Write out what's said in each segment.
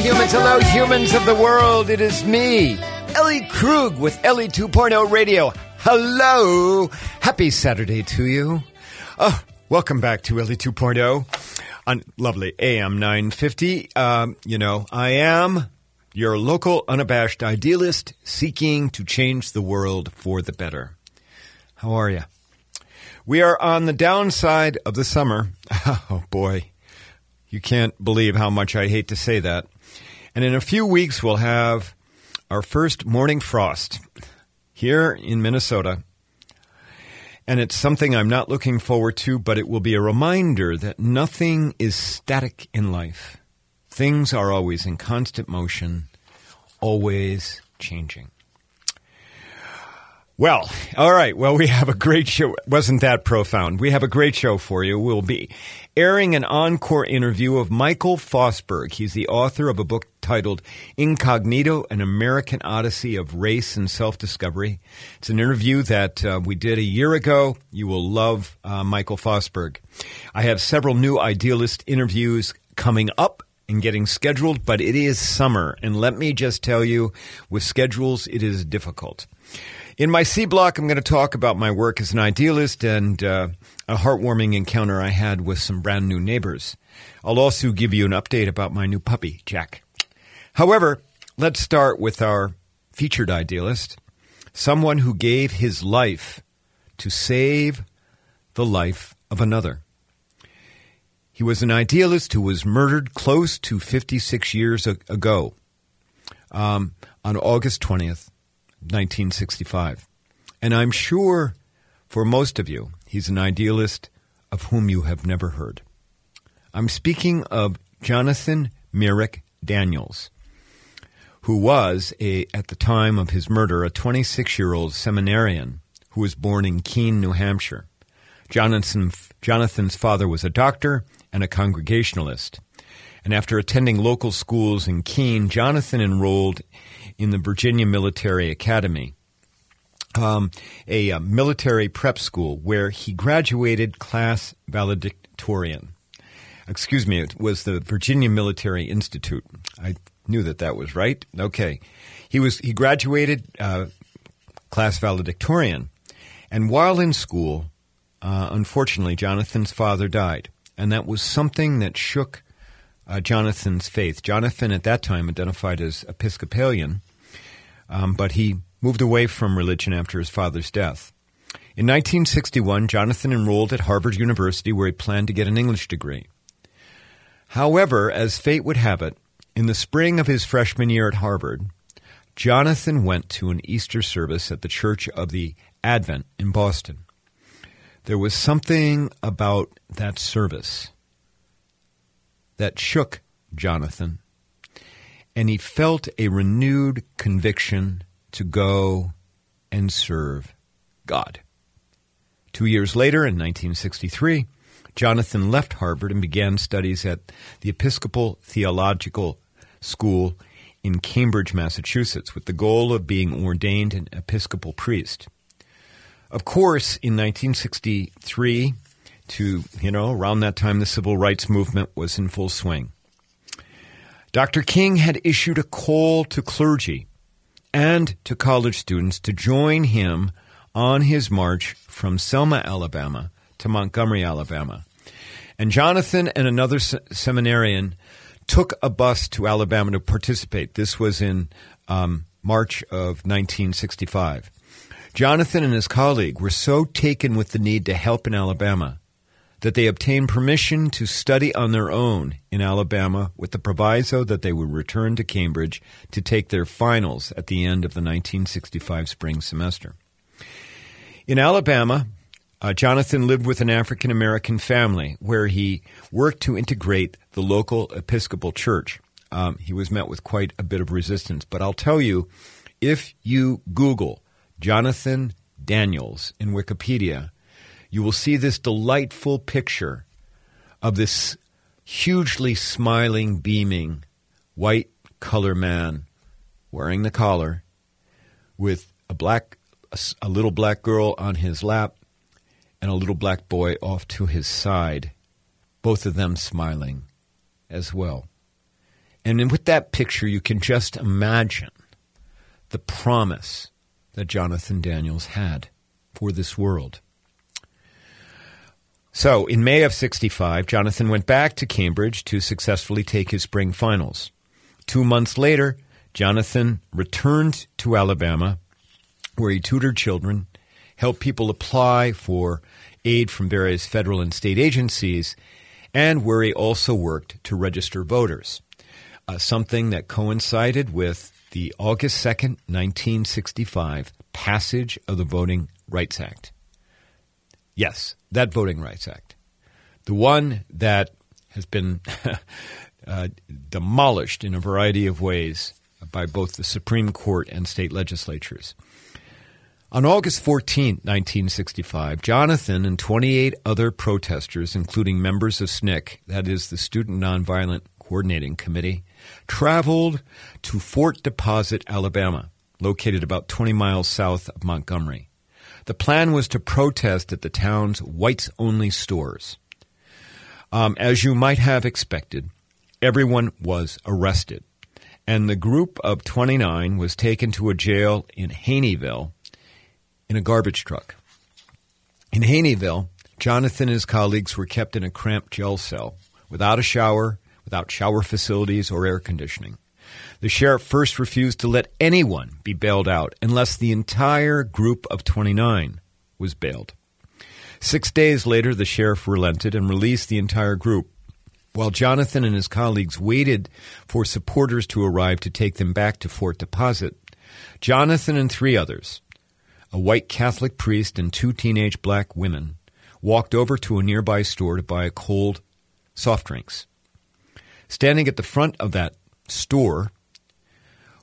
humans. Hello, humans of the world. It is me, Ellie Krug with Ellie 2.0 Radio. Hello. Happy Saturday to you. Oh, welcome back to Ellie 2.0 on lovely AM 950. Um, you know, I am your local unabashed idealist seeking to change the world for the better. How are you? We are on the downside of the summer. Oh boy. You can't believe how much I hate to say that. And in a few weeks, we'll have our first morning frost here in Minnesota. And it's something I'm not looking forward to, but it will be a reminder that nothing is static in life. Things are always in constant motion, always changing. Well, all right. Well, we have a great show. Wasn't that profound? We have a great show for you. We'll be airing an encore interview of Michael Fosberg. He's the author of a book titled Incognito An American Odyssey of Race and Self Discovery. It's an interview that uh, we did a year ago. You will love uh, Michael Fosberg. I have several new idealist interviews coming up and getting scheduled, but it is summer. And let me just tell you, with schedules, it is difficult. In my C block, I'm going to talk about my work as an idealist and uh, a heartwarming encounter I had with some brand new neighbors. I'll also give you an update about my new puppy, Jack. However, let's start with our featured idealist, someone who gave his life to save the life of another. He was an idealist who was murdered close to 56 years ago um, on August 20th, 1965. And I'm sure for most of you, he's an idealist of whom you have never heard. I'm speaking of Jonathan Myrick Daniels, who was, a, at the time of his murder, a 26 year old seminarian who was born in Keene, New Hampshire. Jonathan, Jonathan's father was a doctor and a Congregationalist. And after attending local schools in Keene, Jonathan enrolled in the Virginia Military Academy, um, a, a uh, military prep school where he graduated class valedictorian. Excuse me, it was the Virginia Military Institute. I knew that that was right. Okay, he was he graduated uh, class valedictorian, and while in school, uh, unfortunately, Jonathan's father died, and that was something that shook uh, Jonathan's faith. Jonathan, at that time, identified as Episcopalian, um, but he moved away from religion after his father's death. In 1961, Jonathan enrolled at Harvard University, where he planned to get an English degree. However, as fate would have it, in the spring of his freshman year at Harvard, Jonathan went to an Easter service at the Church of the Advent in Boston. There was something about that service that shook Jonathan, and he felt a renewed conviction to go and serve God. Two years later, in 1963, Jonathan left Harvard and began studies at the Episcopal Theological School in Cambridge, Massachusetts, with the goal of being ordained an Episcopal priest. Of course, in 1963, to, you know, around that time, the civil rights movement was in full swing. Dr. King had issued a call to clergy and to college students to join him on his march from Selma, Alabama to Montgomery, Alabama. And Jonathan and another seminarian took a bus to Alabama to participate. This was in um, March of 1965. Jonathan and his colleague were so taken with the need to help in Alabama that they obtained permission to study on their own in Alabama with the proviso that they would return to Cambridge to take their finals at the end of the 1965 spring semester. In Alabama, uh, Jonathan lived with an African American family where he worked to integrate the local Episcopal church. Um, he was met with quite a bit of resistance, but I'll tell you, if you Google Jonathan Daniels in Wikipedia, you will see this delightful picture of this hugely smiling, beaming, white color man wearing the collar with a black a, little black girl on his lap and a little black boy off to his side, both of them smiling as well. And with that picture, you can just imagine the promise that Jonathan Daniels had for this world. So, in May of 65, Jonathan went back to Cambridge to successfully take his spring finals. Two months later, Jonathan returned to Alabama, where he tutored children, helped people apply for aid from various federal and state agencies, and where he also worked to register voters, uh, something that coincided with the August 2nd, 1965 passage of the Voting Rights Act. Yes, that Voting Rights Act. The one that has been uh, demolished in a variety of ways by both the Supreme Court and state legislatures. On August 14, 1965, Jonathan and 28 other protesters, including members of SNCC, that is the Student Nonviolent Coordinating Committee, traveled to Fort Deposit, Alabama, located about 20 miles south of Montgomery. The plan was to protest at the town's whites only stores. Um, as you might have expected, everyone was arrested, and the group of 29 was taken to a jail in Hayneville in a garbage truck. In Hayneville, Jonathan and his colleagues were kept in a cramped jail cell without a shower, without shower facilities or air conditioning. The sheriff first refused to let anyone be bailed out unless the entire group of 29 was bailed. Six days later, the sheriff relented and released the entire group. While Jonathan and his colleagues waited for supporters to arrive to take them back to Fort Deposit, Jonathan and three others, a white Catholic priest and two teenage black women walked over to a nearby store to buy cold soft drinks. Standing at the front of that store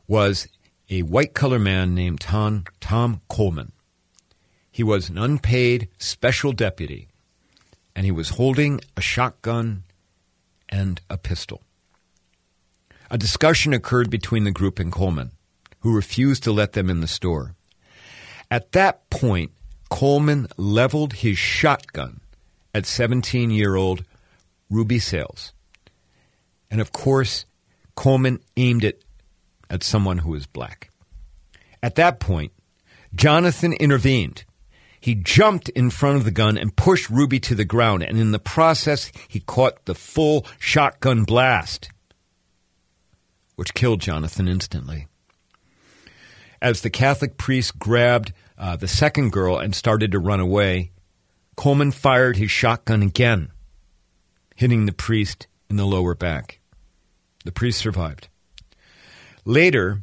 was a white collar man named Tom, Tom Coleman. He was an unpaid special deputy, and he was holding a shotgun and a pistol. A discussion occurred between the group and Coleman, who refused to let them in the store. At that point, Coleman leveled his shotgun at 17 year old Ruby Sales. And of course, Coleman aimed it at someone who was black. At that point, Jonathan intervened. He jumped in front of the gun and pushed Ruby to the ground, and in the process, he caught the full shotgun blast, which killed Jonathan instantly. As the Catholic priest grabbed uh, the second girl and started to run away, Coleman fired his shotgun again, hitting the priest in the lower back. The priest survived. Later,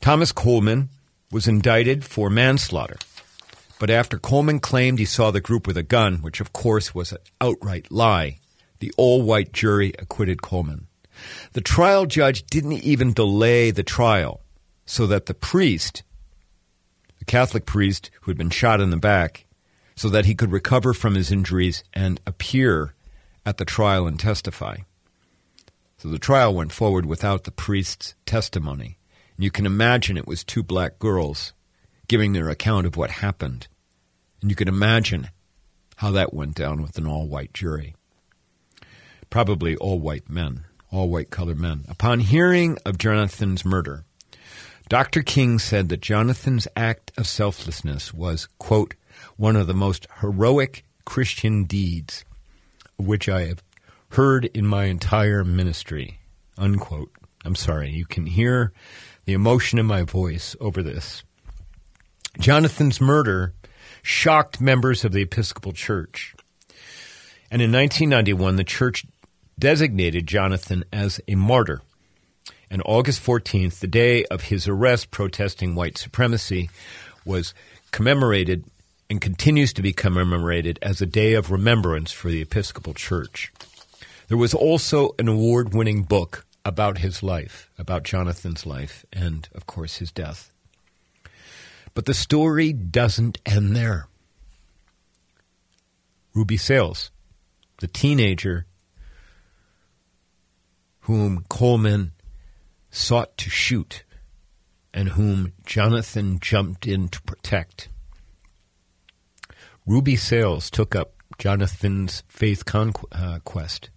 Thomas Coleman was indicted for manslaughter. But after Coleman claimed he saw the group with a gun, which of course was an outright lie, the all white jury acquitted Coleman. The trial judge didn't even delay the trial so that the priest, the Catholic priest who had been shot in the back, so that he could recover from his injuries and appear at the trial and testify. So the trial went forward without the priest's testimony. And you can imagine it was two black girls giving their account of what happened. And you can imagine how that went down with an all white jury. Probably all white men, all white colored men. Upon hearing of Jonathan's murder, Dr. King said that Jonathan's act of selflessness was, quote, one of the most heroic Christian deeds which I have heard in my entire ministry, unquote. I'm sorry, you can hear the emotion in my voice over this. Jonathan's murder shocked members of the Episcopal Church. And in 1991, the church designated Jonathan as a martyr and August 14th, the day of his arrest protesting white supremacy, was commemorated and continues to be commemorated as a day of remembrance for the Episcopal Church. There was also an award winning book about his life, about Jonathan's life, and of course his death. But the story doesn't end there. Ruby Sales, the teenager whom Coleman sought to shoot and whom Jonathan jumped in to protect. Ruby Sales took up Jonathan's faith conquest. Uh,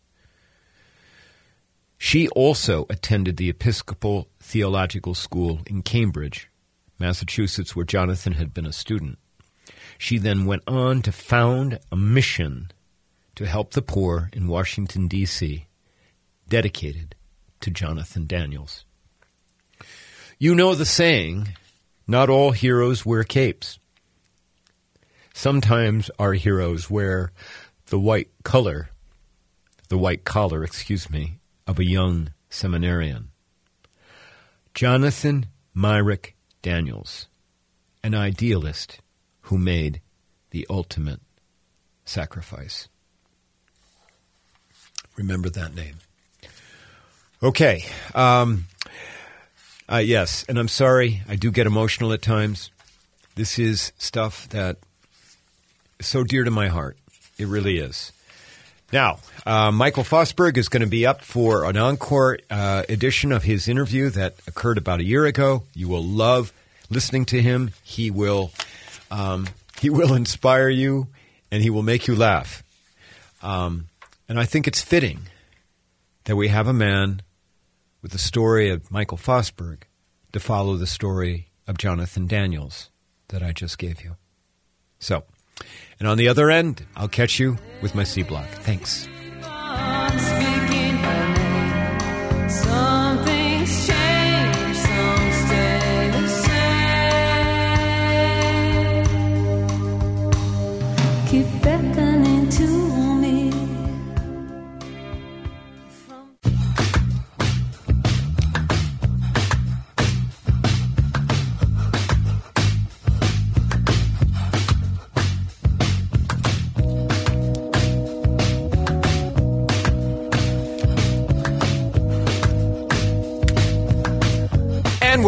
She also attended the Episcopal Theological School in Cambridge, Massachusetts, where Jonathan had been a student. She then went on to found a mission to help the poor in Washington, D.C., dedicated to Jonathan Daniels. You know the saying, not all heroes wear capes. Sometimes our heroes wear the white color, the white collar, excuse me, of a young seminarian. Jonathan Myrick Daniels, an idealist who made the ultimate sacrifice. Remember that name. Okay. Um, uh, yes, and I'm sorry, I do get emotional at times. This is stuff that is so dear to my heart. It really is. Now, uh, Michael Fosberg is going to be up for an encore uh, edition of his interview that occurred about a year ago. You will love listening to him. He will um, he will inspire you, and he will make you laugh. Um, and I think it's fitting that we have a man with the story of Michael Fosberg to follow the story of Jonathan Daniels that I just gave you. So, and on the other end, I'll catch you with my C block. Thanks. And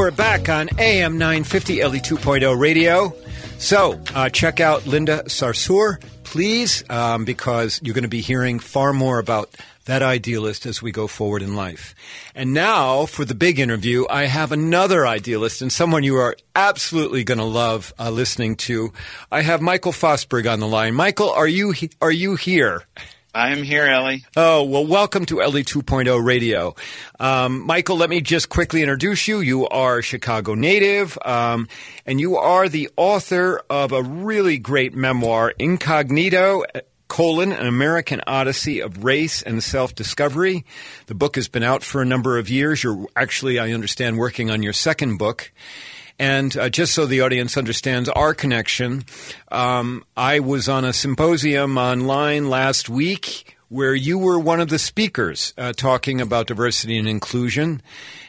we're back on AM 950 Ellie 2.0 radio. So uh, check out Linda Sarsour, please, um, because you're going to be hearing far more about that idealist as we go forward in life. And now for the big interview, I have another idealist and someone you are absolutely going to love uh, listening to. I have Michael Fosberg on the line. Michael, are you he- are you here? I am here, Ellie. Oh, well, welcome to Ellie 2.0 Radio. Um, Michael, let me just quickly introduce you. You are a Chicago native, um, and you are the author of a really great memoir, Incognito, colon, an American Odyssey of Race and Self-Discovery. The book has been out for a number of years. You're actually, I understand, working on your second book. And uh, just so the audience understands our connection, um, I was on a symposium online last week where you were one of the speakers uh, talking about diversity and inclusion.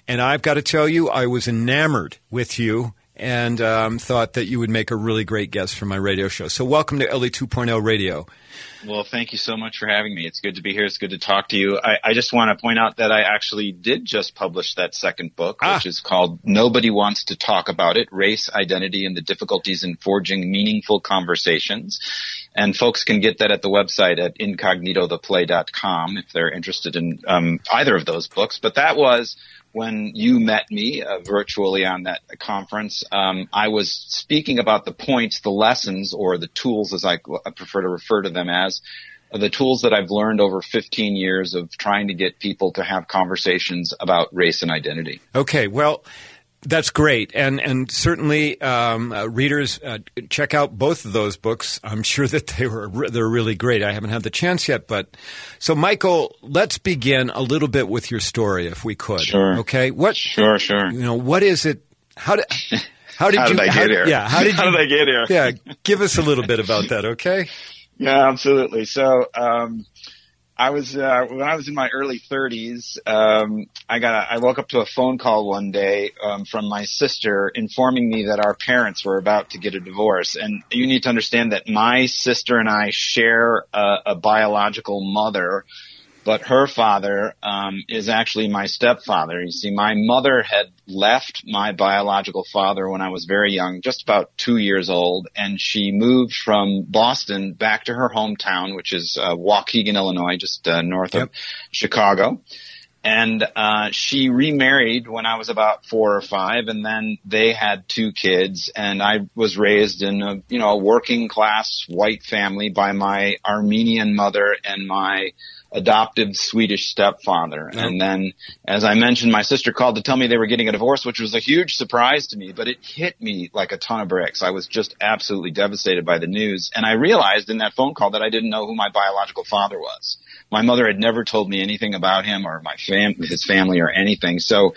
And I've got to tell you, I was enamored with you and um, thought that you would make a really great guest for my radio show. So, welcome to Ellie 2.0 Radio. Well, thank you so much for having me. It's good to be here. It's good to talk to you. I, I just want to point out that I actually did just publish that second book, ah. which is called Nobody Wants to Talk About It Race, Identity, and the Difficulties in Forging Meaningful Conversations. And folks can get that at the website at incognitotheplay.com if they're interested in um, either of those books. But that was when you met me uh, virtually on that conference, um, I was speaking about the points, the lessons, or the tools, as I prefer to refer to them as, the tools that I've learned over 15 years of trying to get people to have conversations about race and identity. Okay, well, that's great, and and certainly um, uh, readers uh, check out both of those books. I'm sure that they were they're really great. I haven't had the chance yet, but so Michael, let's begin a little bit with your story, if we could. Sure. Okay. What? Sure. Sure. You know, what is it? How did how did how you did I get how, here? Yeah. How did how you, did I get here? Yeah. Give us a little bit about that, okay? Yeah, absolutely. So. Um, I was uh, when I was in my early 30s. Um, I got a, I woke up to a phone call one day um, from my sister informing me that our parents were about to get a divorce. And you need to understand that my sister and I share a, a biological mother but her father um, is actually my stepfather. You see, my mother had left my biological father when I was very young, just about two years old, and she moved from Boston back to her hometown, which is uh, Waukegan, Illinois, just uh, north yep. of Chicago. And uh, she remarried when I was about four or five, and then they had two kids. And I was raised in a you know a working class white family by my Armenian mother and my adoptive Swedish stepfather. And then, as I mentioned, my sister called to tell me they were getting a divorce, which was a huge surprise to me, but it hit me like a ton of bricks. I was just absolutely devastated by the news. And I realized in that phone call that I didn't know who my biological father was. My mother had never told me anything about him or my fam- his family or anything. So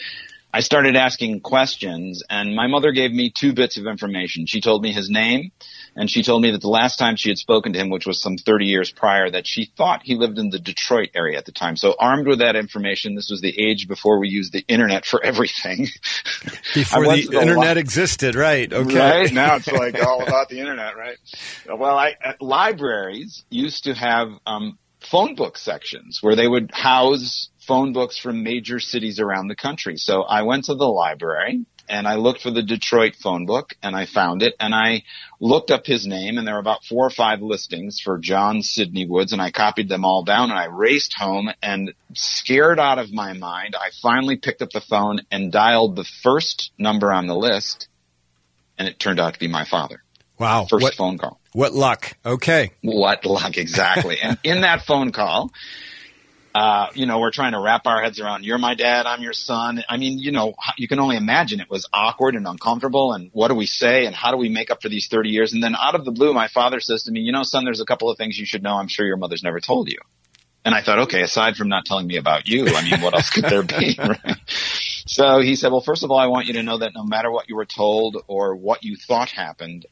I started asking questions and my mother gave me two bits of information. She told me his name and she told me that the last time she had spoken to him, which was some 30 years prior, that she thought he lived in the Detroit area at the time. So armed with that information, this was the age before we used the internet for everything. Before the, internet existed, right? Okay. Right now it's like all about the internet, right? Well, I, libraries used to have um, phone book sections where they would house phone books from major cities around the country. So I went to the library and I looked for the Detroit phone book and I found it and I looked up his name and there were about four or five listings for John Sidney Woods and I copied them all down and I raced home and scared out of my mind, I finally picked up the phone and dialed the first number on the list and it turned out to be my father. Wow. First what, phone call. What luck. Okay. What luck, exactly. and in that phone call, uh, you know, we're trying to wrap our heads around, you're my dad, I'm your son. I mean, you know, you can only imagine it was awkward and uncomfortable and what do we say and how do we make up for these 30 years? And then out of the blue, my father says to me, you know, son, there's a couple of things you should know. I'm sure your mother's never told you. And I thought, okay, aside from not telling me about you, I mean, what else could there be? So he said, well, first of all, I want you to know that no matter what you were told or what you thought happened,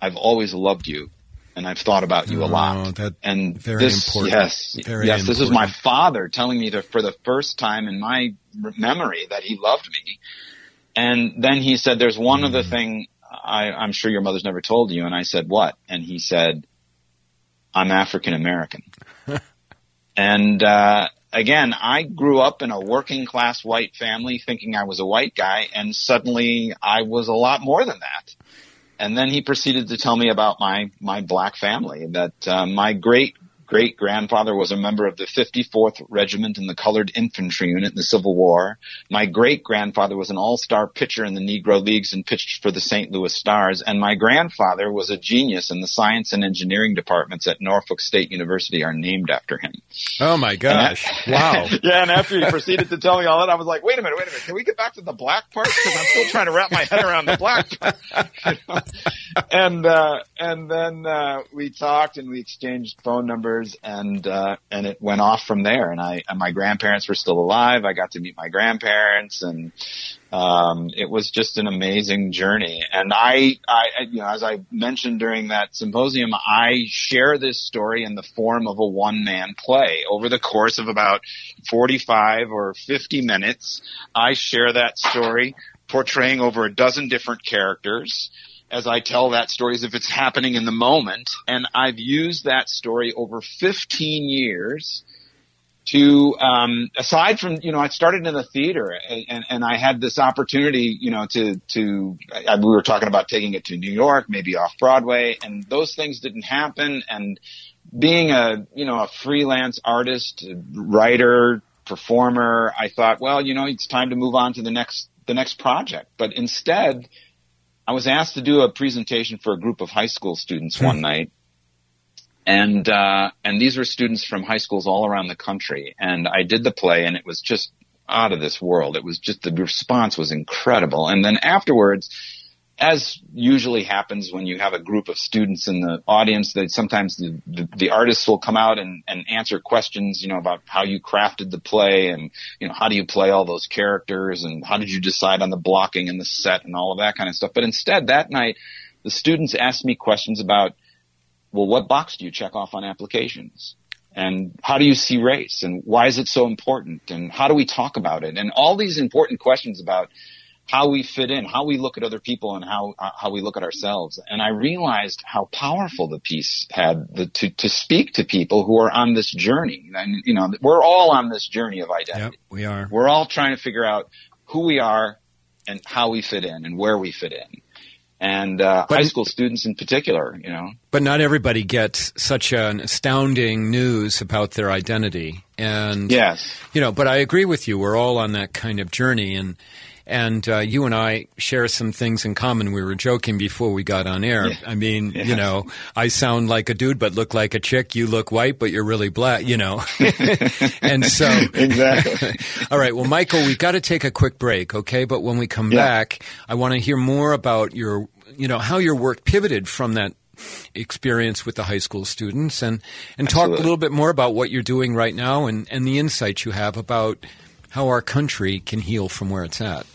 I've always loved you and I've thought about you a lot. Oh, and very this, important. yes, very yes, important. this is my father telling me that for the first time in my memory that he loved me. And then he said, "There's one mm. other thing I, I'm sure your mother's never told you." And I said, "What?" And he said, "I'm African American." and uh, again, I grew up in a working class white family, thinking I was a white guy, and suddenly I was a lot more than that. And then he proceeded to tell me about my, my black family, that uh, my great great grandfather was a member of the 54th Regiment in the Colored Infantry Unit in the Civil War. My great grandfather was an all-star pitcher in the Negro Leagues and pitched for the St. Louis Stars. And my grandfather was a genius in the science and engineering departments at Norfolk State University are named after him. Oh my gosh. wow. yeah. And after he proceeded to tell me all that, I was like, wait a minute, wait a minute. Can we get back to the black part? Cause I'm still trying to wrap my head around the black part. and, uh, and then, uh, we talked and we exchanged phone numbers years and uh and it went off from there and I and my grandparents were still alive. I got to meet my grandparents and um it was just an amazing journey. And I I you know as I mentioned during that symposium, I share this story in the form of a one man play over the course of about 45 or 50 minutes. I share that story portraying over a dozen different characters as I tell that story as if it's happening in the moment. And I've used that story over 15 years to, um, aside from, you know, I started in the theater and, and I had this opportunity, you know, to, to, I, we were talking about taking it to New York, maybe off Broadway and those things didn't happen. And being a, you know, a freelance artist, writer, performer, I thought, well, you know, it's time to move on to the next, the next project. But instead, I was asked to do a presentation for a group of high school students one hmm. night. And, uh, and these were students from high schools all around the country. And I did the play and it was just out of this world. It was just, the response was incredible. And then afterwards, as usually happens when you have a group of students in the audience, that sometimes the, the, the, artists will come out and, and answer questions, you know, about how you crafted the play and, you know, how do you play all those characters and how did you decide on the blocking and the set and all of that kind of stuff. But instead that night, the students asked me questions about, well, what box do you check off on applications? And how do you see race? And why is it so important? And how do we talk about it? And all these important questions about how we fit in, how we look at other people, and how uh, how we look at ourselves. And I realized how powerful the piece had the, to to speak to people who are on this journey. And you know, we're all on this journey of identity. Yep, we are. We're all trying to figure out who we are and how we fit in and where we fit in. and uh, high school students in particular. You know, but not everybody gets such an astounding news about their identity. And yes, you know, but I agree with you. We're all on that kind of journey, and and uh, you and I share some things in common. We were joking before we got on air. Yeah. I mean, yeah. you know, I sound like a dude but look like a chick. You look white but you're really black. You know, and so exactly. all right. Well, Michael, we've got to take a quick break, okay? But when we come yeah. back, I want to hear more about your, you know, how your work pivoted from that experience with the high school students and, and talk a little bit more about what you're doing right now and, and the insights you have about how our country can heal from where it's at.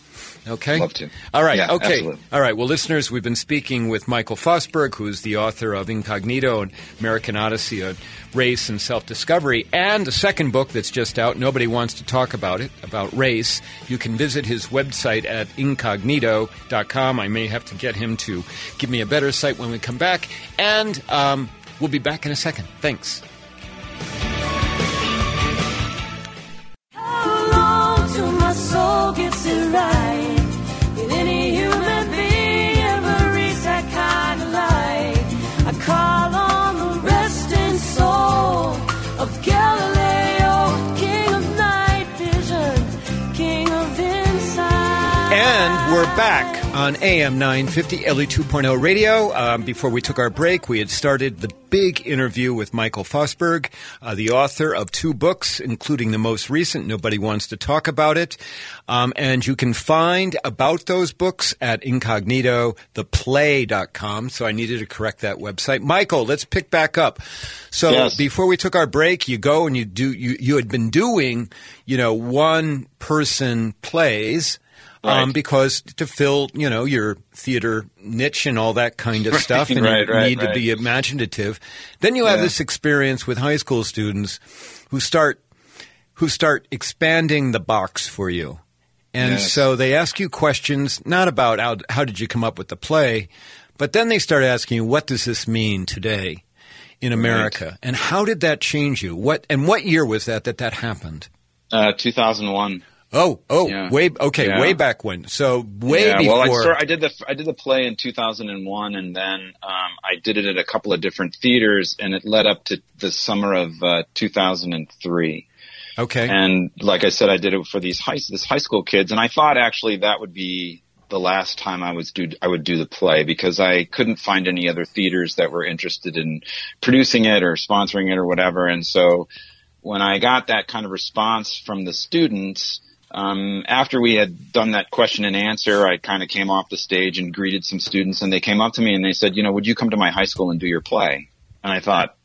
Okay. Love to. All right. Yeah, okay. Absolutely. All right. Well, listeners, we've been speaking with Michael Fosberg, who is the author of Incognito and American Odyssey, a race and self-discovery, and a second book that's just out. Nobody wants to talk about it, about race. You can visit his website at incognito.com. I may have to get him to give me a better site when we come back. And um, we'll be back in a second. Thanks. gets it right. Back on AM 950 Ellie 2.0 radio. Um, before we took our break, we had started the big interview with Michael Fosberg, uh, the author of two books, including the most recent, Nobody Wants to Talk About It. Um, and you can find about those books at incognitotheplay.com. So I needed to correct that website. Michael, let's pick back up. So yes. before we took our break, you go and you do, you, you had been doing, you know, one person plays right. um, because to fill you know your theater niche and all that kind of stuff, and right, you right, need to be imaginative. Then you have yeah. this experience with high school students who start who start expanding the box for you. And yes. so they ask you questions not about how, how did you come up with the play, but then they start asking you, what does this mean today in America? Right. And how did that change you? What and what year was that that that happened? Uh, 2001. Oh, oh, yeah. way okay, yeah. way back when. So way yeah, before. Well, I, start, I, did the I did the play in 2001, and then um, I did it at a couple of different theaters, and it led up to the summer of uh, 2003. Okay. And like I said, I did it for these high this high school kids, and I thought actually that would be the last time I was do I would do the play because I couldn't find any other theaters that were interested in producing it or sponsoring it or whatever, and so when I got that kind of response from the students um, after we had done that question and answer, I kind of came off the stage and greeted some students, and they came up to me and they said, "You know, would you come to my high school and do your play?" And I thought,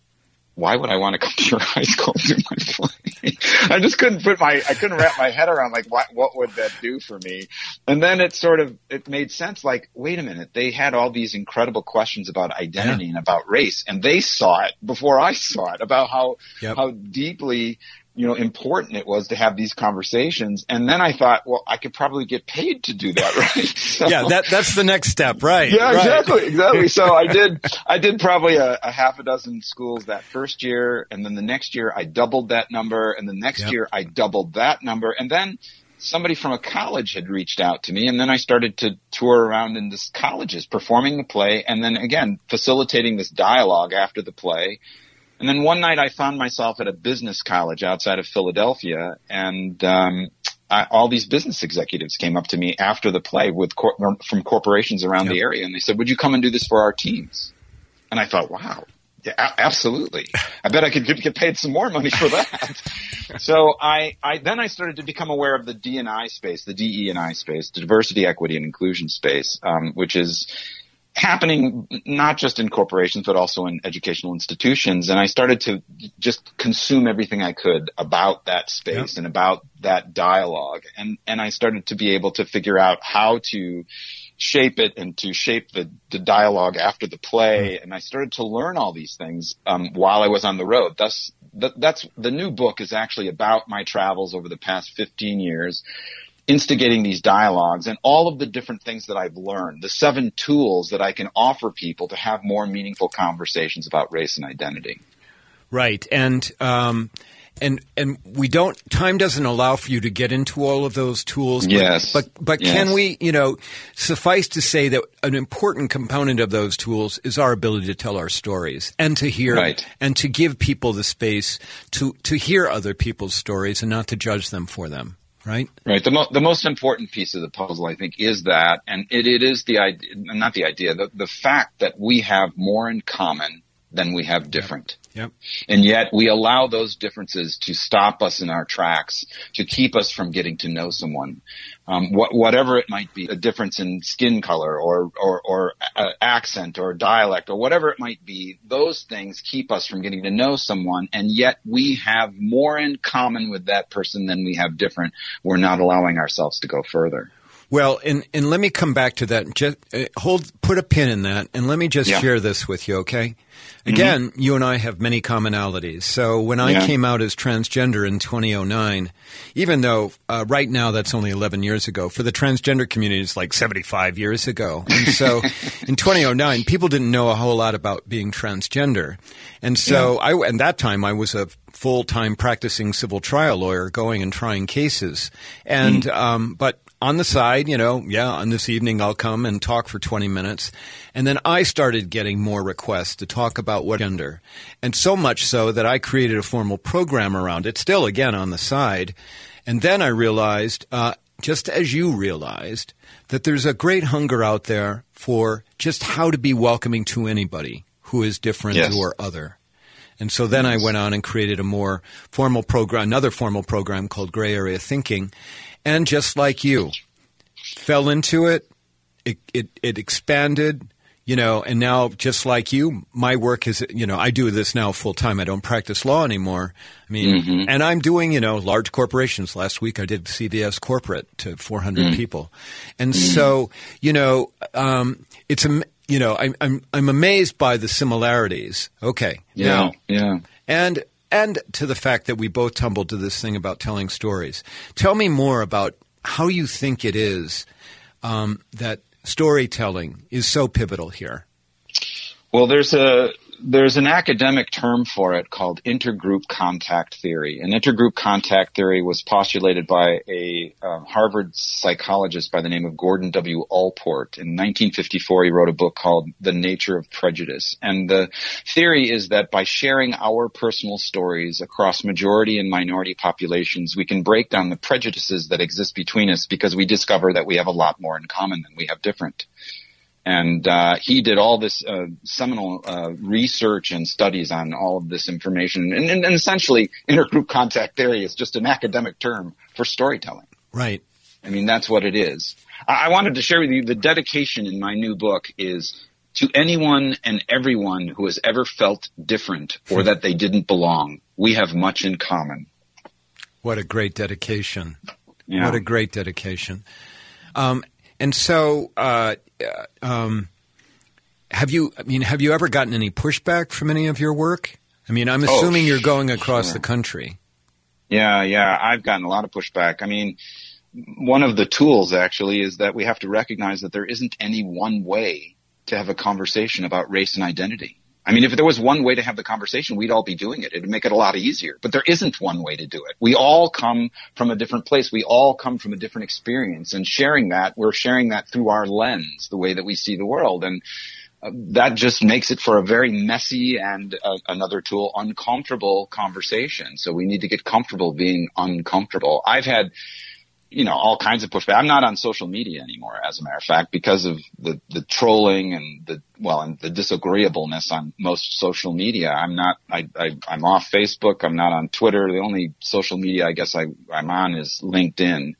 why would I want to come to your high school and do my play? I just couldn't put my, I couldn't wrap my head around like what, what would that do for me? And then it sort of, it made sense. Like, wait a minute, they had all these incredible questions about identity yeah. and about race, and they saw it before I saw it about how yep. how deeply you know, important it was to have these conversations. And then I thought, well, I could probably get paid to do that, right? So, yeah, that, that's the next step, right? Yeah, right. exactly, exactly. So I did, I did probably a, a, half a dozen schools that first year. And then the next year I doubled that number. And the next yep. year I doubled that number. And then somebody from a college had reached out to me and then I started to tour around in this colleges performing the play and then again facilitating this dialogue after the play and then one night I found myself at a business college outside of Philadelphia and, um, I, all these business executives came up to me after the play with cor- from corporations around yep. the area and they said, would you come and do this for our teams? And I thought, wow, yeah, a- absolutely. I bet I could get, get paid some more money for that. so I, I, then I started to become aware of the D&I space, the DE and I space, the diversity, equity, and inclusion space, um, which is, happening not just in corporations but also in educational institutions and I started to just consume everything I could about that space yep. and about that dialogue and and I started to be able to figure out how to shape it and to shape the, the dialogue after the play. And I started to learn all these things um, while I was on the road. Thus, that's the new book is actually about my travels over the past 15 years instigating these dialogues and all of the different things that I've learned, the seven tools that I can offer people to have more meaningful conversations about race and identity. Right. And, um, and and we don't time doesn't allow for you to get into all of those tools but, yes but but yes. can we you know suffice to say that an important component of those tools is our ability to tell our stories and to hear right. and to give people the space to to hear other people's stories and not to judge them for them right? Right. The, mo- the most important piece of the puzzle i think is that and it, it is the idea not the idea the, the fact that we have more in common than we have different. Yep. And yet we allow those differences to stop us in our tracks, to keep us from getting to know someone. Um, wh- whatever it might be, a difference in skin color or, or, or uh, accent or dialect or whatever it might be, those things keep us from getting to know someone. And yet we have more in common with that person than we have different. We're not allowing ourselves to go further. Well, and, and let me come back to that. Just uh, hold, put a pin in that, and let me just yeah. share this with you, okay? Again, mm-hmm. you and I have many commonalities. So when I yeah. came out as transgender in 2009, even though uh, right now that's only 11 years ago, for the transgender community it's like 75 years ago. And so in 2009, people didn't know a whole lot about being transgender. And so yeah. I, at that time, I was a full time practicing civil trial lawyer going and trying cases. And, mm. um, but on the side, you know, yeah, on this evening I'll come and talk for 20 minutes. And then I started getting more requests to talk about what gender. And so much so that I created a formal program around it, still again on the side. And then I realized, uh, just as you realized, that there's a great hunger out there for just how to be welcoming to anybody who is different yes. or other. And so then I went on and created a more formal program, another formal program called Gray Area Thinking. And just like you, fell into it, it, it, it expanded, you know, and now just like you, my work is, you know, I do this now full time. I don't practice law anymore. I mean, mm-hmm. and I'm doing, you know, large corporations. Last week I did CVS corporate to 400 mm-hmm. people. And mm-hmm. so, you know, um, it's, a, you know, I'm, I'm, I'm amazed by the similarities. Okay. Yeah. Now, yeah. And and to the fact that we both tumbled to this thing about telling stories. Tell me more about how you think it is um, that storytelling is so pivotal here. Well, there's a there's an academic term for it called intergroup contact theory. And intergroup contact theory was postulated by a um, Harvard psychologist by the name of Gordon W. Allport. In 1954, he wrote a book called The Nature of Prejudice. And the theory is that by sharing our personal stories across majority and minority populations, we can break down the prejudices that exist between us because we discover that we have a lot more in common than we have different and uh, he did all this uh, seminal uh, research and studies on all of this information. And, and, and, essentially, intergroup contact theory is just an academic term for storytelling. Right. I mean, that's what it is. I, I wanted to share with you the dedication in my new book is to anyone and everyone who has ever felt different or that they didn't belong. We have much in common. What a great dedication! Yeah. What a great dedication. Um, and so, uh, um, have you? I mean, have you ever gotten any pushback from any of your work? I mean, I'm assuming oh, you're going across sure. the country. Yeah, yeah, I've gotten a lot of pushback. I mean, one of the tools actually is that we have to recognize that there isn't any one way to have a conversation about race and identity. I mean, if there was one way to have the conversation, we'd all be doing it. It'd make it a lot easier. But there isn't one way to do it. We all come from a different place. We all come from a different experience. And sharing that, we're sharing that through our lens, the way that we see the world. And uh, that just makes it for a very messy and uh, another tool, uncomfortable conversation. So we need to get comfortable being uncomfortable. I've had you know, all kinds of pushback. I'm not on social media anymore, as a matter of fact, because of the, the trolling and the, well, and the disagreeableness on most social media. I'm not, I, I, I'm off Facebook. I'm not on Twitter. The only social media I guess I, I'm on is LinkedIn,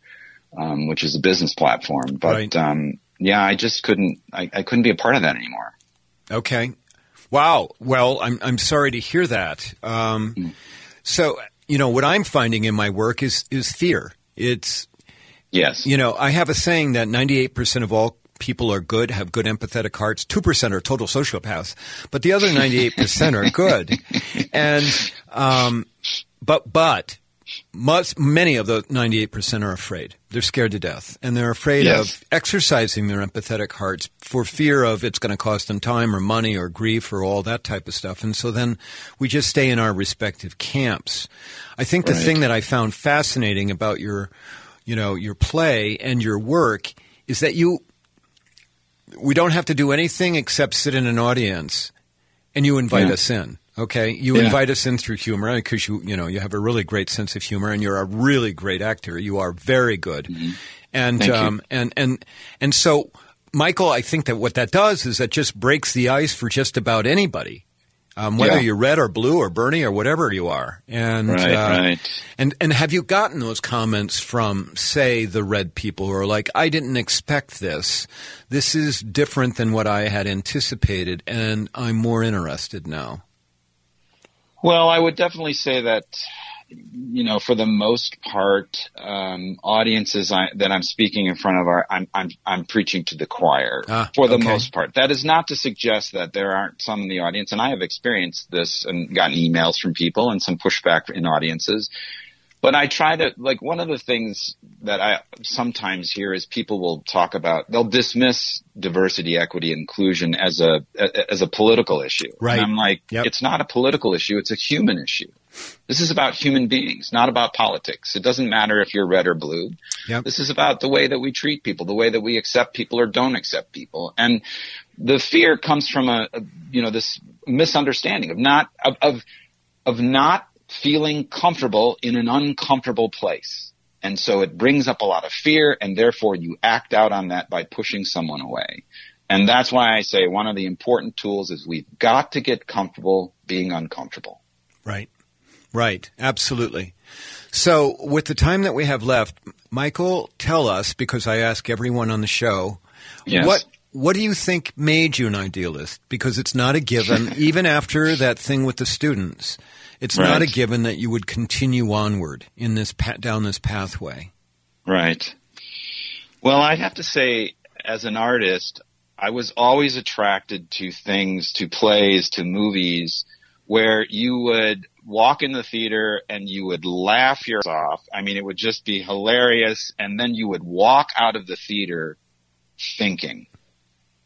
um, which is a business platform. But, right. um, yeah, I just couldn't, I, I couldn't be a part of that anymore. Okay. Wow. Well, I'm, I'm sorry to hear that. Um, mm. so, you know, what I'm finding in my work is, is fear. It's, Yes. You know, I have a saying that 98% of all people are good, have good empathetic hearts. 2% are total sociopaths, but the other 98% are good. And, um, but, but most, many of the 98% are afraid. They're scared to death. And they're afraid yes. of exercising their empathetic hearts for fear of it's going to cost them time or money or grief or all that type of stuff. And so then we just stay in our respective camps. I think the right. thing that I found fascinating about your, you know, your play and your work is that you, we don't have to do anything except sit in an audience and you invite yeah. us in. Okay, you yeah. invite us in through humor because you you know you have a really great sense of humor and you're a really great actor. You are very good, mm-hmm. and um, and and and so Michael, I think that what that does is that just breaks the ice for just about anybody. Um, whether yeah. you're red or blue or Bernie or whatever you are, and right, uh, right. and and have you gotten those comments from, say, the red people who are like, "I didn't expect this. This is different than what I had anticipated, and I'm more interested now." Well, I would definitely say that you know, for the most part, um, audiences I, that I'm speaking in front of are I'm I'm I'm preaching to the choir ah, for the okay. most part. That is not to suggest that there aren't some in the audience, and I have experienced this and gotten emails from people and some pushback in audiences but I try to like one of the things that I sometimes hear is people will talk about they'll dismiss diversity, equity, inclusion as a as a political issue. Right. And I'm like, yep. it's not a political issue; it's a human issue. This is about human beings, not about politics. It doesn't matter if you're red or blue. Yep. This is about the way that we treat people, the way that we accept people or don't accept people, and the fear comes from a, a you know this misunderstanding of not of, of of not feeling comfortable in an uncomfortable place. And so it brings up a lot of fear and therefore you act out on that by pushing someone away. And that's why I say one of the important tools is we've got to get comfortable being uncomfortable. Right. Right. Absolutely. So with the time that we have left, Michael, tell us, because I ask everyone on the show, yes. what what do you think made you an idealist? Because it's not a given, even after that thing with the students. It's right. not a given that you would continue onward in this down this pathway. Right. Well, I have to say, as an artist, I was always attracted to things, to plays, to movies, where you would walk in the theater and you would laugh your off. I mean, it would just be hilarious, and then you would walk out of the theater thinking.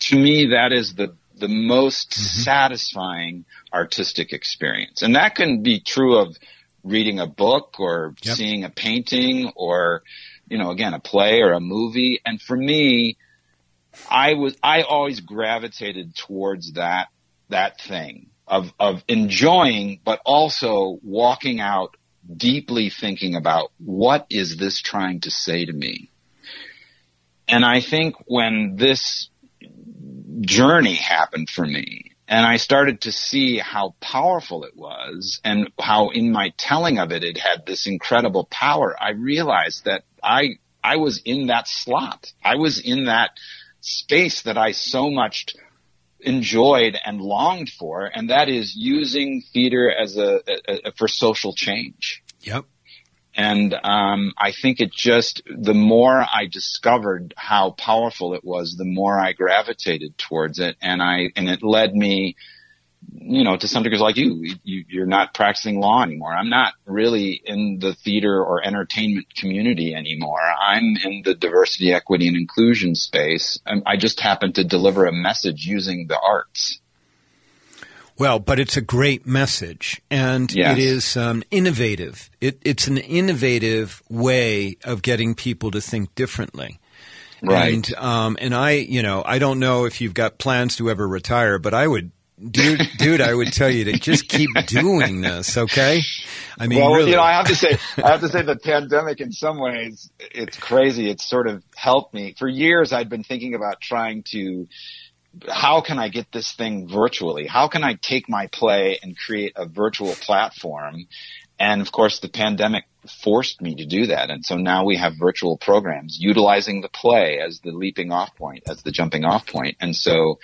To me, that is the the most mm-hmm. satisfying artistic experience. And that can be true of reading a book or yep. seeing a painting or, you know, again, a play or a movie. And for me, I was, I always gravitated towards that, that thing of, of enjoying, but also walking out deeply thinking about what is this trying to say to me? And I think when this journey happened for me. And I started to see how powerful it was and how in my telling of it, it had this incredible power. I realized that I, I was in that slot. I was in that space that I so much enjoyed and longed for. And that is using theater as a, a, a for social change. Yep. And um, I think it just the more I discovered how powerful it was, the more I gravitated towards it, and I and it led me, you know, to some degrees like you, you you're not practicing law anymore. I'm not really in the theater or entertainment community anymore. I'm in the diversity, equity, and inclusion space. I just happen to deliver a message using the arts. Well, but it's a great message, and yes. it is um, innovative. It, it's an innovative way of getting people to think differently. Right. And, um, and I, you know, I don't know if you've got plans to ever retire, but I would dude, dude, I would tell you to just keep doing this, okay? I mean, well, really. you know, I have to say, I have to say, the pandemic, in some ways, it's crazy. It's sort of helped me. For years, I'd been thinking about trying to how can I get this thing virtually? How can I take my play and create a virtual platform? And of course, the pandemic forced me to do that. And so now we have virtual programs utilizing the play as the leaping off point, as the jumping off point. And so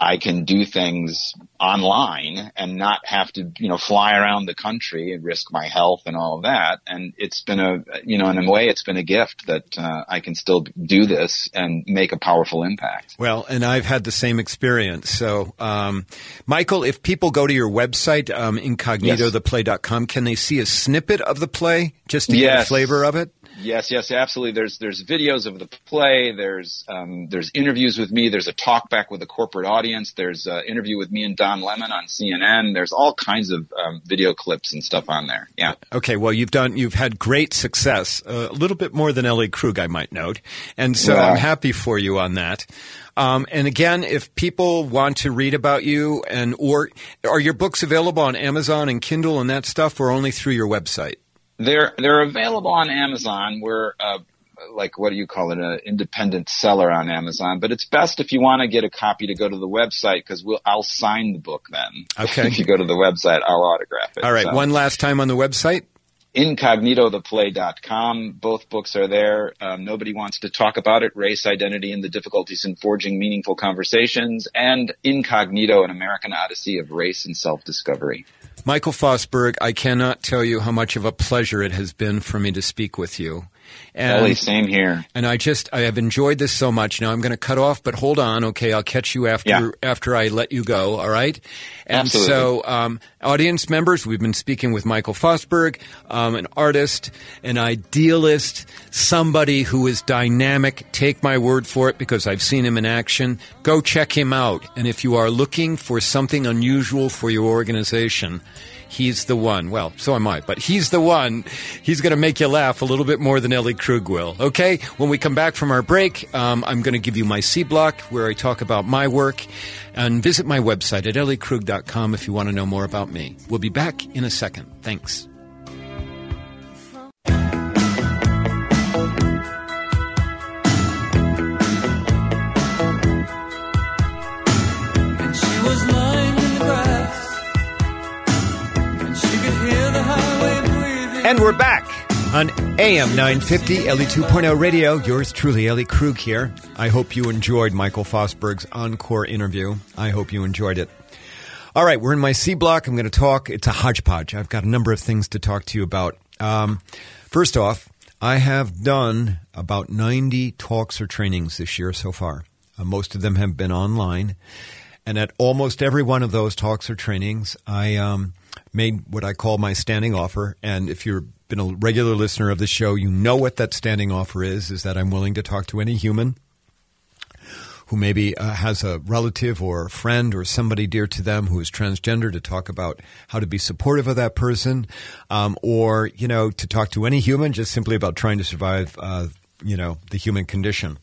I can do things online and not have to, you know, fly around the country and risk my health and all of that. And it's been a, you know, in a way, it's been a gift that uh, I can still do this and make a powerful impact. Well, and I've had the same experience. So, um, Michael, if people go to your website, um, incognitotheplay.com, can they see a snippet of the play just to yes. get a flavor of it? Yes, yes, absolutely. There's there's videos of the play. There's um, there's interviews with me. There's a talk back with a corporate audience. There's an interview with me and Don Lemon on CNN. There's all kinds of um, video clips and stuff on there. Yeah. Okay. Well, you've done you've had great success. Uh, a little bit more than Ellie Krug, I might note, and so yeah. I'm happy for you on that. Um, and again, if people want to read about you and or are your books available on Amazon and Kindle and that stuff, or only through your website? They're they're available on Amazon. We're uh, like what do you call it, an independent seller on Amazon. But it's best if you want to get a copy to go to the website because we'll I'll sign the book then. Okay. if you go to the website, I'll autograph it. All right. So. One last time on the website. Incognitotheplay.com. Both books are there. Um, nobody wants to talk about it. Race, identity, and the difficulties in forging meaningful conversations. And Incognito, an American Odyssey of race and self-discovery. Michael Fosberg, I cannot tell you how much of a pleasure it has been for me to speak with you. And, same here. And I just I have enjoyed this so much. Now I'm going to cut off, but hold on. Okay, I'll catch you after yeah. after I let you go. All right. And Absolutely. so, um, audience members, we've been speaking with Michael Fosberg, um, an artist, an idealist, somebody who is dynamic. Take my word for it because I've seen him in action. Go check him out. And if you are looking for something unusual for your organization he's the one. Well, so am I, but he's the one. He's going to make you laugh a little bit more than Ellie Krug will. Okay? When we come back from our break, um, I'm going to give you my C block where I talk about my work. And visit my website at elliekrug.com if you want to know more about me. We'll be back in a second. Thanks. And we're back on AM 950 Ellie 2.0 radio. Yours truly, Ellie Krug here. I hope you enjoyed Michael Fosberg's encore interview. I hope you enjoyed it. All right, we're in my C block. I'm going to talk. It's a hodgepodge. I've got a number of things to talk to you about. Um, first off, I have done about 90 talks or trainings this year so far. Uh, most of them have been online. And at almost every one of those talks or trainings, I um, made what I call my standing offer. And if you've been a regular listener of the show, you know what that standing offer is, is that I'm willing to talk to any human who maybe uh, has a relative or a friend or somebody dear to them who is transgender to talk about how to be supportive of that person, um, or you know to talk to any human just simply about trying to survive, uh, you know, the human condition.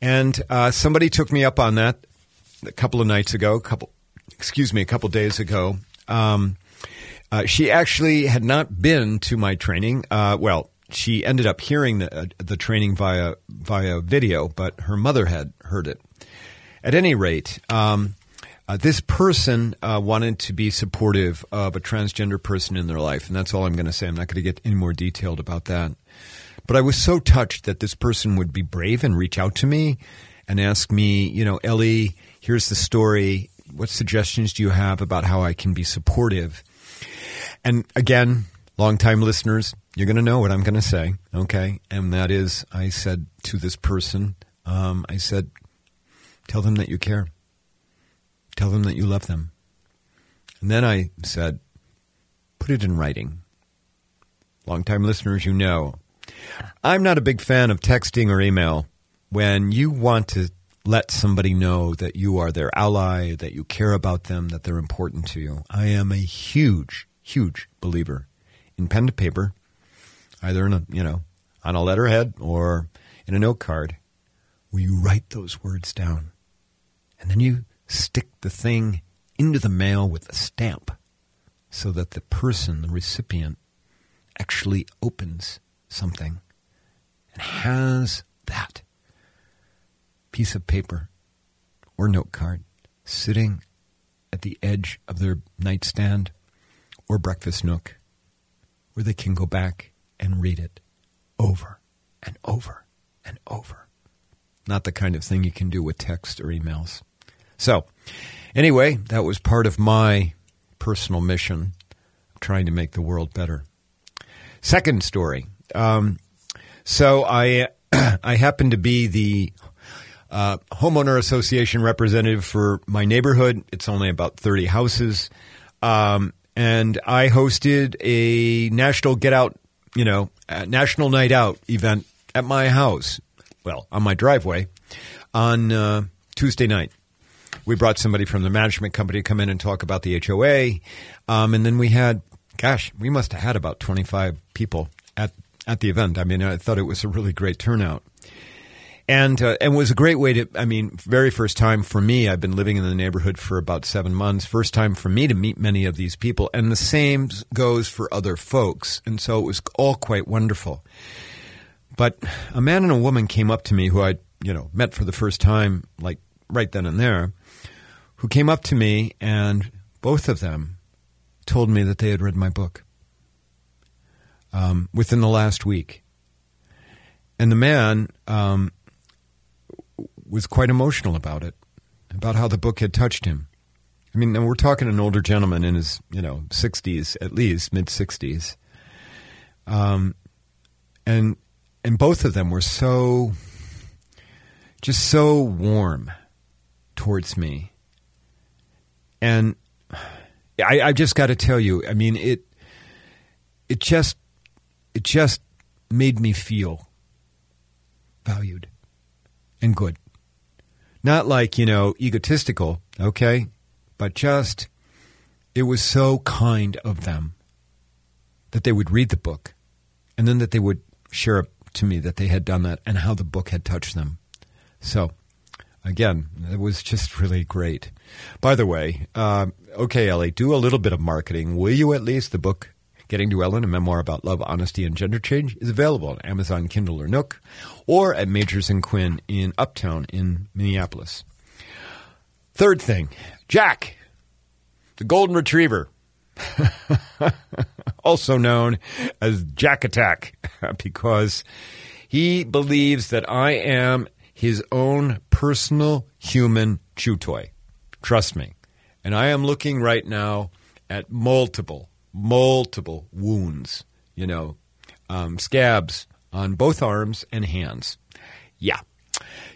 And uh, somebody took me up on that a couple of nights ago, a couple, excuse me, a couple days ago. Um, uh, she actually had not been to my training. Uh, well, she ended up hearing the, uh, the training via via video, but her mother had heard it. At any rate, um, uh, this person uh, wanted to be supportive of a transgender person in their life, and that's all I'm going to say. I'm not going to get any more detailed about that. But I was so touched that this person would be brave and reach out to me and ask me, you know, Ellie, here's the story. What suggestions do you have about how I can be supportive? And again, longtime listeners, you're going to know what I'm going to say, okay? And that is, I said to this person, um, I said, tell them that you care. Tell them that you love them. And then I said, put it in writing. Longtime listeners, you know, I'm not a big fan of texting or email. When you want to let somebody know that you are their ally, that you care about them, that they're important to you, I am a huge huge believer in pen to paper, either in a, you know, on a letterhead or in a note card, where you write those words down. And then you stick the thing into the mail with a stamp so that the person, the recipient, actually opens something and has that piece of paper or note card sitting at the edge of their nightstand or Breakfast Nook, where they can go back and read it over and over and over. Not the kind of thing you can do with text or emails. So, anyway, that was part of my personal mission, trying to make the world better. Second story. Um, so I I happen to be the uh, homeowner association representative for my neighborhood. It's only about thirty houses, um, and I hosted a national get out, you know, national night out event at my house. Well, on my driveway on uh, Tuesday night. We brought somebody from the management company to come in and talk about the HOA, um, and then we had, gosh, we must have had about twenty five people at at the event. I mean, I thought it was a really great turnout. And, uh, and was a great way to, I mean, very first time for me. I've been living in the neighborhood for about seven months. First time for me to meet many of these people. And the same goes for other folks. And so it was all quite wonderful. But a man and a woman came up to me who I, you know, met for the first time, like right then and there, who came up to me and both of them told me that they had read my book um, within the last week. And the man um, was quite emotional about it, about how the book had touched him. I mean, we're talking an older gentleman in his, you know, 60s at least, mid 60s. Um, and and both of them were so just so warm towards me. And I, I just got to tell you, I mean, it it just it just made me feel valued and good. Not like, you know, egotistical, okay? But just, it was so kind of them that they would read the book and then that they would share it to me that they had done that and how the book had touched them. So, again, it was just really great. By the way, uh, okay, Ellie, do a little bit of marketing, will you at least? The book Getting to Ellen, a memoir about love, honesty, and gender change, is available on Amazon Kindle or Nook, or at Magers and Quinn in Uptown in Minneapolis. Third thing, Jack, the golden retriever, also known as Jack Attack, because he believes that I am his own personal human chew toy. Trust me. And I am looking right now at multiple multiple wounds, you know, um, scabs on both arms and hands. Yeah.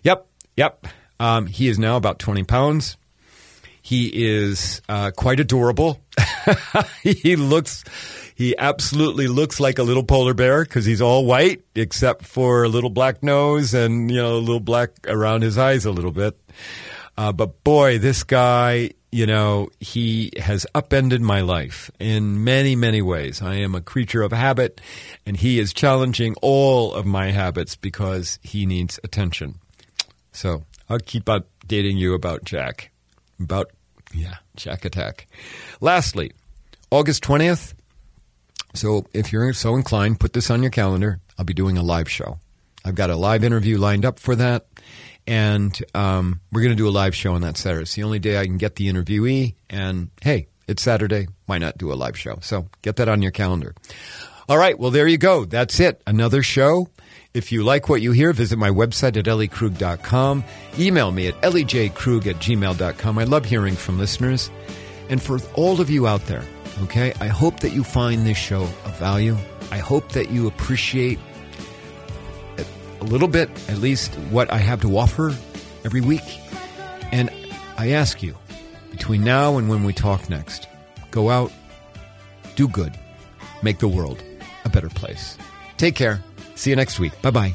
Yep. Yep. Um, he is now about 20 pounds. He is uh, quite adorable. he looks, he absolutely looks like a little polar bear because he's all white except for a little black nose and, you know, a little black around his eyes a little bit. Uh, but boy, this guy you know, he has upended my life in many, many ways. I am a creature of habit, and he is challenging all of my habits because he needs attention. So I'll keep updating you about Jack. About, yeah, Jack Attack. Lastly, August 20th. So if you're so inclined, put this on your calendar. I'll be doing a live show. I've got a live interview lined up for that and um, we're going to do a live show on that Saturday. It's the only day I can get the interviewee, and hey, it's Saturday. Why not do a live show? So get that on your calendar. All right, well, there you go. That's it. Another show. If you like what you hear, visit my website at elliekrug.com. Email me at elliejkrug at gmail.com. I love hearing from listeners. And for all of you out there, okay, I hope that you find this show of value. I hope that you appreciate a little bit, at least, what I have to offer every week. And I ask you, between now and when we talk next, go out, do good, make the world a better place. Take care. See you next week. Bye bye.